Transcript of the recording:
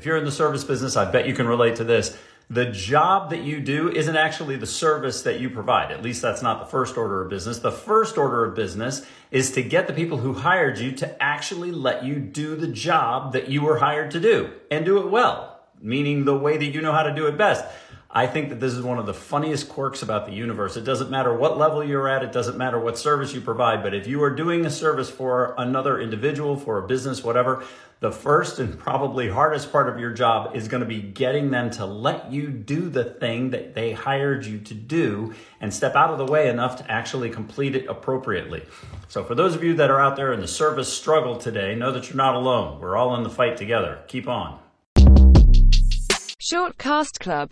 If you're in the service business, I bet you can relate to this. The job that you do isn't actually the service that you provide. At least that's not the first order of business. The first order of business is to get the people who hired you to actually let you do the job that you were hired to do and do it well, meaning the way that you know how to do it best. I think that this is one of the funniest quirks about the universe. It doesn't matter what level you're at, it doesn't matter what service you provide, but if you are doing a service for another individual, for a business, whatever, the first and probably hardest part of your job is going to be getting them to let you do the thing that they hired you to do and step out of the way enough to actually complete it appropriately. So, for those of you that are out there in the service struggle today, know that you're not alone. We're all in the fight together. Keep on. Shortcast Club